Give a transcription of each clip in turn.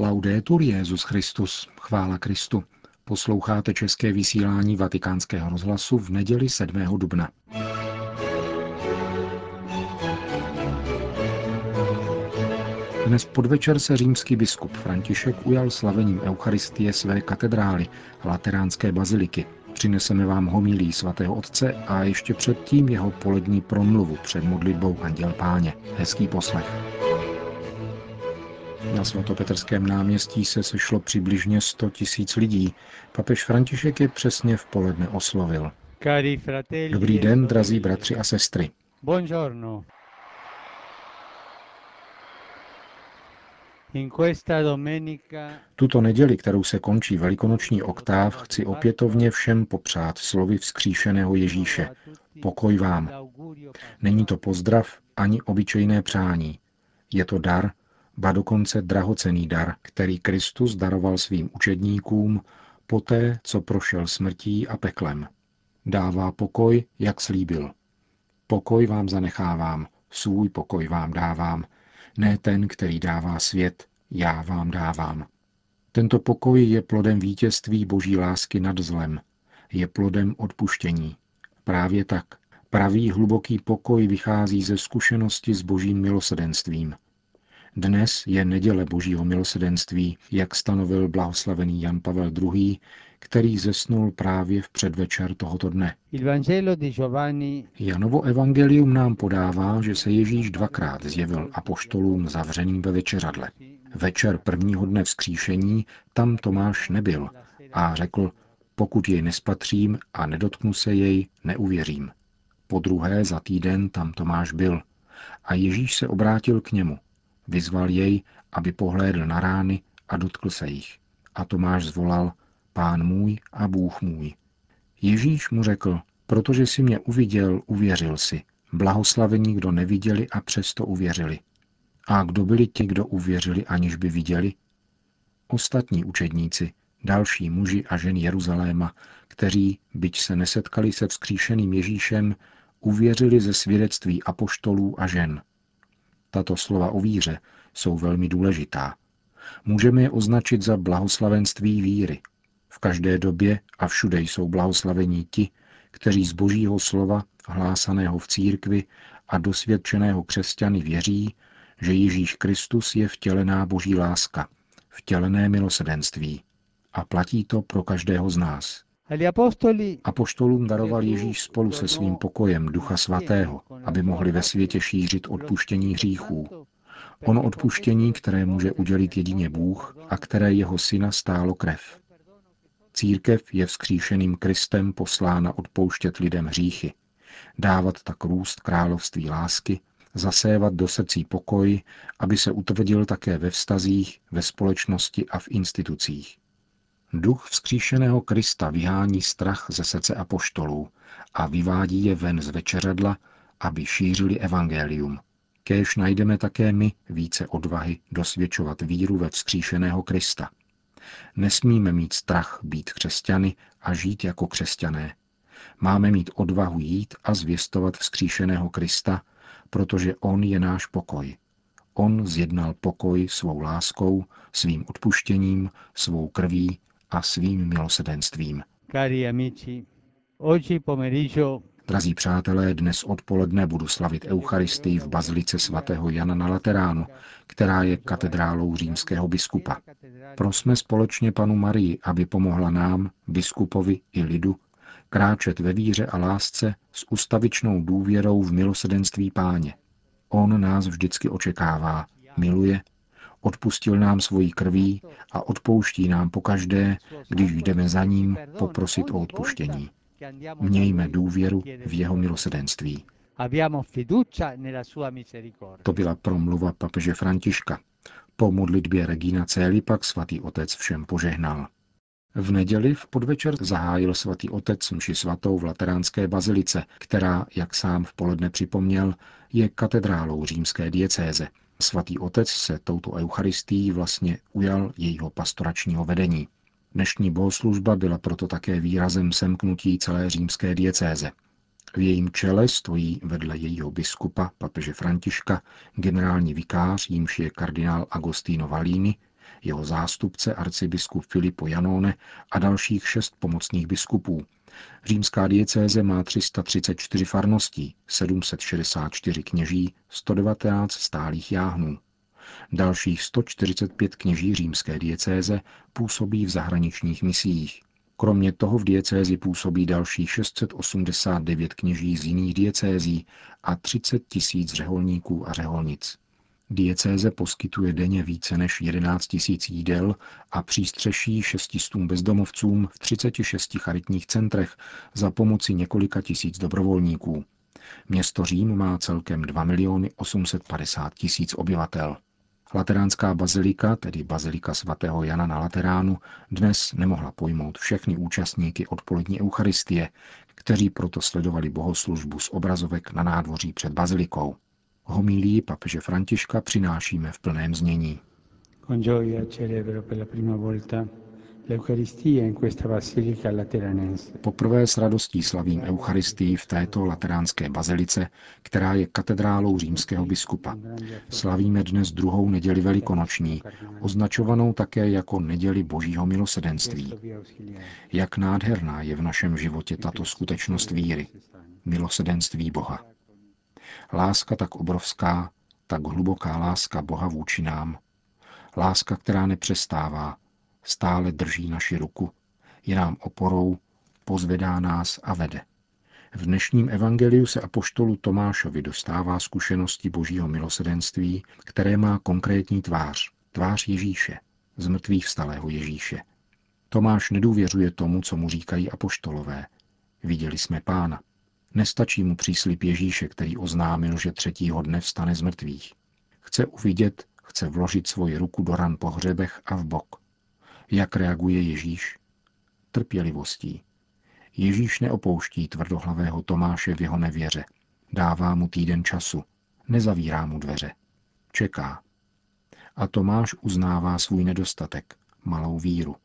Laudetur Jezus Christus, chvála Kristu. Posloucháte české vysílání Vatikánského rozhlasu v neděli 7. dubna. Dnes podvečer se římský biskup František ujal slavením Eucharistie své katedrály, Lateránské baziliky. Přineseme vám homilí svatého otce a ještě předtím jeho polední promluvu před modlitbou Anděl Páně. Hezký poslech. Na svatopetrském náměstí se sešlo přibližně 100 tisíc lidí. Papež František je přesně v poledne oslovil. Dobrý den, drazí bratři a sestry. Buongiorno. Tuto neděli, kterou se končí velikonoční oktáv, chci opětovně všem popřát slovy vzkříšeného Ježíše. Pokoj vám. Není to pozdrav ani obyčejné přání. Je to dar, ba dokonce drahocený dar, který Kristus daroval svým učedníkům poté, co prošel smrtí a peklem. Dává pokoj, jak slíbil. Pokoj vám zanechávám, svůj pokoj vám dávám, ne ten, který dává svět, já vám dávám. Tento pokoj je plodem vítězství boží lásky nad zlem, je plodem odpuštění. Právě tak, pravý hluboký pokoj vychází ze zkušenosti s božím milosedenstvím. Dnes je neděle božího milosedenství, jak stanovil blahoslavený Jan Pavel II., který zesnul právě v předvečer tohoto dne. Janovo evangelium nám podává, že se Ježíš dvakrát zjevil apoštolům zavřeným ve večeřadle. Večer prvního dne vzkříšení tam Tomáš nebyl a řekl, pokud jej nespatřím a nedotknu se jej, neuvěřím. Po druhé za týden tam Tomáš byl a Ježíš se obrátil k němu. Vyzval jej, aby pohlédl na rány a dotkl se jich. A Tomáš zvolal, pán můj a Bůh můj. Ježíš mu řekl, protože si mě uviděl, uvěřil si. Blahoslavení, kdo neviděli a přesto uvěřili. A kdo byli ti, kdo uvěřili, aniž by viděli? Ostatní učedníci, další muži a ženy Jeruzaléma, kteří, byť se nesetkali se vzkříšeným Ježíšem, uvěřili ze svědectví apoštolů a žen. Tato slova o víře jsou velmi důležitá. Můžeme je označit za blahoslavenství víry. V každé době a všude jsou blahoslavení ti, kteří z božího slova, hlásaného v církvi a dosvědčeného křesťany věří, že Ježíš Kristus je vtělená boží láska, vtělené milosedenství. A platí to pro každého z nás. Apoštolům daroval Ježíš spolu se svým pokojem Ducha Svatého, aby mohli ve světě šířit odpuštění hříchů. Ono odpuštění, které může udělit jedině Bůh a které jeho syna stálo krev. Církev je vzkříšeným Kristem poslána odpouštět lidem hříchy, dávat tak růst království lásky zasévat do srdcí pokoj, aby se utvrdil také ve vztazích, ve společnosti a v institucích. Duch vzkříšeného Krista vyhání strach ze srdce apoštolů a vyvádí je ven z večeřadla, aby šířili evangelium. Kéž najdeme také my více odvahy dosvědčovat víru ve vzkříšeného Krista. Nesmíme mít strach být křesťany a žít jako křesťané. Máme mít odvahu jít a zvěstovat vzkříšeného Krista, protože On je náš pokoj. On zjednal pokoj svou láskou, svým odpuštěním, svou krví a svým milosedenstvím. Drazí přátelé, dnes odpoledne budu slavit Eucharistii v bazilice svatého Jana na Lateránu, která je katedrálou římského biskupa. Prosme společně panu Marii, aby pomohla nám, biskupovi i lidu, kráčet ve víře a lásce s ustavičnou důvěrou v milosedenství páně. On nás vždycky očekává, miluje, odpustil nám svojí krví a odpouští nám pokaždé, když jdeme za ním poprosit o odpuštění. Mějme důvěru v jeho milosedenství. To byla promluva papeže Františka. Po modlitbě Regina Céli pak svatý otec všem požehnal. V neděli v podvečer zahájil svatý otec mši svatou v Lateránské bazilice, která, jak sám v poledne připomněl, je katedrálou římské diecéze. Svatý otec se touto eucharistií vlastně ujal jejího pastoračního vedení. Dnešní bohoslužba byla proto také výrazem semknutí celé římské diecéze. V jejím čele stojí vedle jejího biskupa, papeže Františka, generální vikář, jímž je kardinál Agostino Valini, jeho zástupce arcibiskup Filipo Janone a dalších šest pomocných biskupů. Římská diecéze má 334 farností, 764 kněží, 119 stálých jáhnů. Dalších 145 kněží římské diecéze působí v zahraničních misiích. Kromě toho v diecézi působí dalších 689 kněží z jiných diecézí a 30 tisíc řeholníků a řeholnic. Diecéze poskytuje denně více než 11 tisíc jídel a přístřeší šestistům bezdomovcům v 36 charitních centrech za pomoci několika tisíc dobrovolníků. Město Řím má celkem 2 miliony 850 tisíc obyvatel. Lateránská bazilika, tedy bazilika svatého Jana na Lateránu, dnes nemohla pojmout všechny účastníky odpolední eucharistie, kteří proto sledovali bohoslužbu z obrazovek na nádvoří před bazilikou. Homílii papeže Františka přinášíme v plném znění. Con gioia celebro per la prima volta Poprvé s radostí slavím Eucharistii v této lateránské bazilice, která je katedrálou římského biskupa. Slavíme dnes druhou neděli velikonoční, označovanou také jako neděli božího milosedenství. Jak nádherná je v našem životě tato skutečnost víry, milosedenství Boha. Láska tak obrovská, tak hluboká láska Boha vůči nám. Láska, která nepřestává, stále drží naši ruku, je nám oporou, pozvedá nás a vede. V dnešním evangeliu se apoštolu Tomášovi dostává zkušenosti božího milosedenství, které má konkrétní tvář, tvář Ježíše, z mrtvých vstalého Ježíše. Tomáš nedůvěřuje tomu, co mu říkají apoštolové. Viděli jsme pána. Nestačí mu příslip Ježíše, který oznámil, že třetího dne vstane z mrtvých. Chce uvidět, chce vložit svoji ruku do ran po hřebech a v bok. Jak reaguje Ježíš? Trpělivostí. Ježíš neopouští tvrdohlavého Tomáše v jeho nevěře. Dává mu týden času. Nezavírá mu dveře. Čeká. A Tomáš uznává svůj nedostatek, malou víru.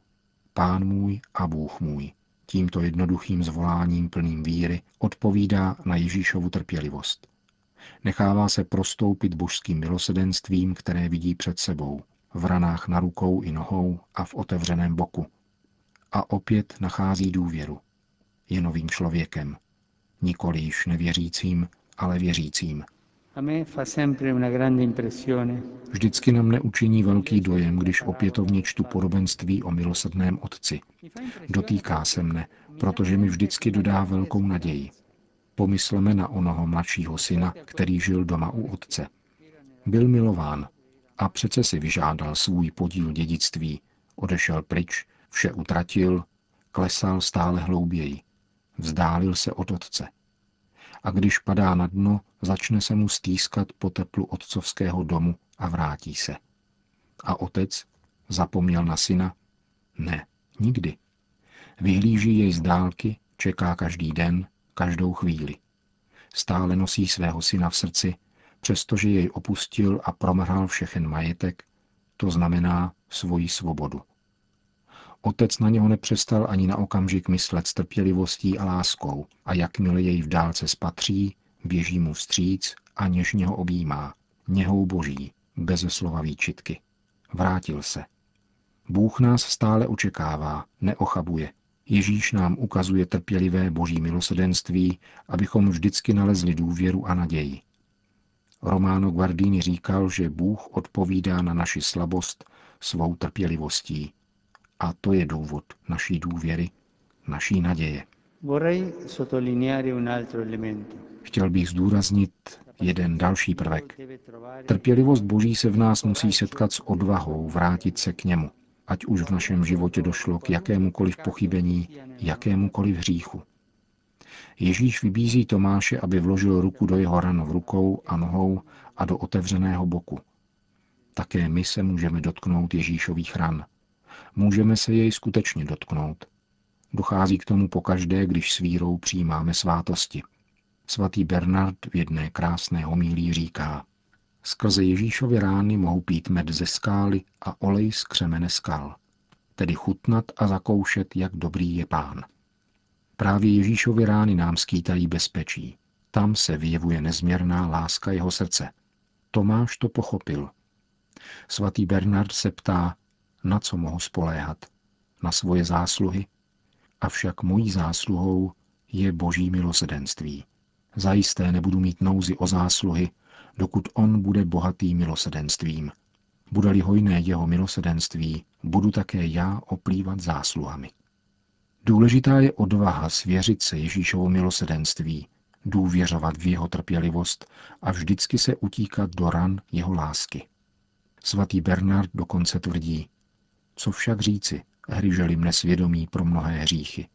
Pán můj a Bůh můj. Tímto jednoduchým zvoláním plným víry odpovídá na Ježíšovu trpělivost. Nechává se prostoupit božským milosedenstvím, které vidí před sebou – v ranách na rukou i nohou a v otevřeném boku. A opět nachází důvěru. Je novým člověkem. Nikoli již nevěřícím, ale věřícím. Vždycky nám neučiní velký dojem, když opětovně čtu podobenství o milosrdném otci. Dotýká se mne, protože mi vždycky dodá velkou naději. Pomysleme na onoho mladšího syna, který žil doma u otce. Byl milován, a přece si vyžádal svůj podíl dědictví, odešel pryč, vše utratil, klesal stále hlouběji, vzdálil se od otce. A když padá na dno, začne se mu stýskat po teplu otcovského domu a vrátí se. A otec zapomněl na syna? Ne, nikdy. Vyhlíží jej z dálky, čeká každý den, každou chvíli. Stále nosí svého syna v srdci přestože jej opustil a promrhal všechen majetek, to znamená svoji svobodu. Otec na něho nepřestal ani na okamžik myslet s trpělivostí a láskou a jakmile jej v dálce spatří, běží mu vstříc a něžně ho objímá, něhou boží, bez slova výčitky. Vrátil se. Bůh nás stále očekává, neochabuje. Ježíš nám ukazuje trpělivé boží milosedenství, abychom vždycky nalezli důvěru a naději. Romano Guardini říkal, že Bůh odpovídá na naši slabost svou trpělivostí. A to je důvod naší důvěry, naší naděje. Chtěl bych zdůraznit jeden další prvek. Trpělivost Boží se v nás musí setkat s odvahou vrátit se k němu, ať už v našem životě došlo k jakémukoliv pochybení, jakémukoliv hříchu. Ježíš vybízí Tomáše, aby vložil ruku do jeho ran v rukou a nohou a do otevřeného boku. Také my se můžeme dotknout Ježíšových ran. Můžeme se jej skutečně dotknout. Dochází k tomu pokaždé, když s vírou přijímáme svátosti. Svatý Bernard v jedné krásné homílí říká, skrze Ježíšovy rány mohou pít med ze skály a olej z křemene skal, tedy chutnat a zakoušet, jak dobrý je pán. Právě Ježíšovy rány nám skýtají bezpečí. Tam se vyjevuje nezměrná láska jeho srdce. Tomáš to pochopil. Svatý Bernard se ptá, na co mohu spoléhat? Na svoje zásluhy? Avšak mojí zásluhou je boží milosedenství. Zajisté nebudu mít nouzi o zásluhy, dokud on bude bohatý milosedenstvím. Bude-li hojné jeho milosedenství, budu také já oplývat zásluhami. Důležitá je odvaha svěřit se Ježíšovu milosedenství, důvěřovat v jeho trpělivost a vždycky se utíkat do ran jeho lásky. Svatý Bernard dokonce tvrdí, co však říci, hryželi mne svědomí pro mnohé hříchy.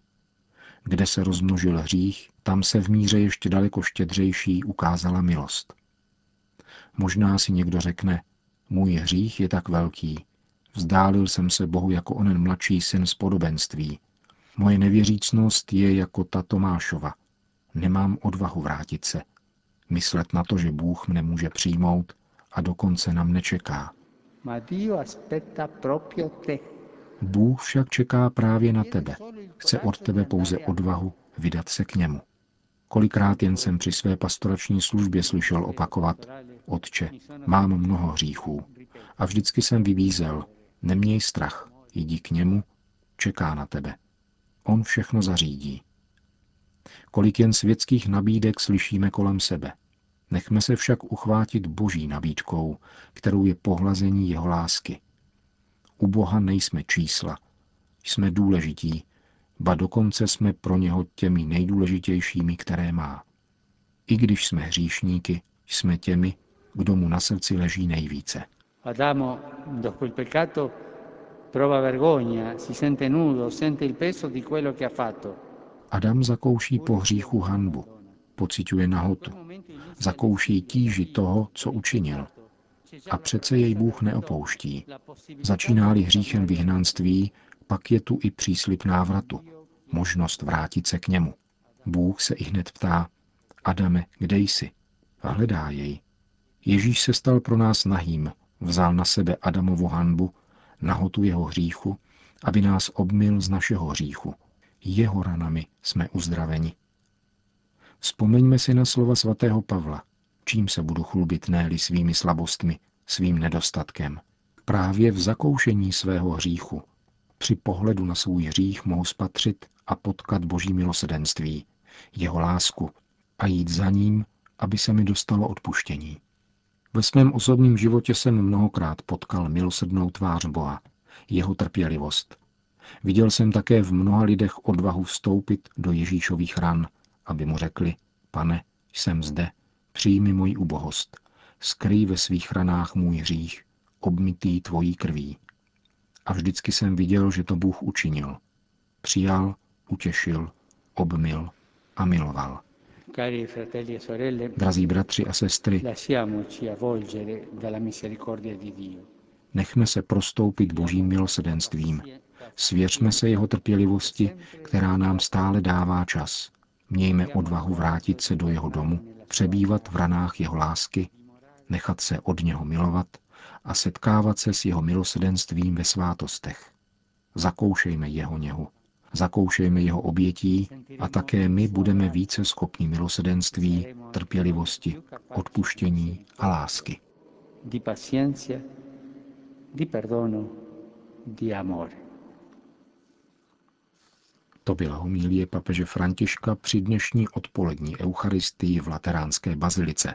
Kde se rozmnožil hřích, tam se v míře ještě daleko štědřejší ukázala milost. Možná si někdo řekne, můj hřích je tak velký, vzdálil jsem se Bohu jako onen mladší syn z podobenství. Moje nevěřícnost je jako ta Tomášova. Nemám odvahu vrátit se. Myslet na to, že Bůh mne může přijmout a dokonce Bůh však čeká právě na tebe. Chce od tebe pouze odvahu vydat se k němu. Kolikrát jen jsem při své pastorační službě slyšel opakovat, Otče, mám mnoho hříchů. A vždycky jsem vybízel, neměj strach, jdi k němu, čeká na tebe. On všechno zařídí. Kolik jen světských nabídek slyšíme kolem sebe. Nechme se však uchvátit boží nabídkou, kterou je pohlazení jeho lásky. U Boha nejsme čísla, jsme důležití, ba dokonce jsme pro něho těmi nejdůležitějšími, které má. I když jsme hříšníky, jsme těmi, kdo mu na srdci leží nejvíce. Adamo, dopo il peccato, prova vergogna, si sente nudo, sente il peso di quello che ha fatto. Adam zakouší po hříchu hanbu, pociťuje nahotu, zakouší tíži toho, co učinil. A přece jej Bůh neopouští. Začíná-li hříchem vyhnanství, pak je tu i příslip návratu, možnost vrátit se k němu. Bůh se i hned ptá, Adame, kde jsi? A hledá jej. Ježíš se stal pro nás nahým, vzal na sebe Adamovu hanbu, nahotu jeho hříchu, aby nás obmil z našeho hříchu. Jeho ranami jsme uzdraveni. Vzpomeňme si na slova svatého Pavla, čím se budu chlubit néli svými slabostmi, svým nedostatkem. Právě v zakoušení svého hříchu, při pohledu na svůj hřích mohu spatřit a potkat boží milosedenství, jeho lásku a jít za ním, aby se mi dostalo odpuštění. Ve svém osobním životě jsem mnohokrát potkal milosednou tvář Boha, jeho trpělivost. Viděl jsem také v mnoha lidech odvahu vstoupit do Ježíšových ran, aby mu řekli, pane, jsem zde, přijmi moji ubohost, skryj ve svých ranách můj hřích, obmytý tvojí krví. A vždycky jsem viděl, že to Bůh učinil. Přijal, utěšil, obmil a miloval. E Drazí bratři a sestry, nechme se prostoupit božím milosedenstvím. Svěřme se jeho trpělivosti, která nám stále dává čas. Mějme odvahu vrátit se do jeho domu, přebývat v ranách jeho lásky, nechat se od něho milovat a setkávat se s jeho milosedenstvím ve svátostech. Zakoušejme jeho něhu, zakoušejme jeho obětí a také my budeme více schopni milosedenství, trpělivosti, odpuštění a lásky. Di paciencia, di perdono, di amore. To byla homílie papeže Františka při dnešní odpolední eucharistii v Lateránské bazilice.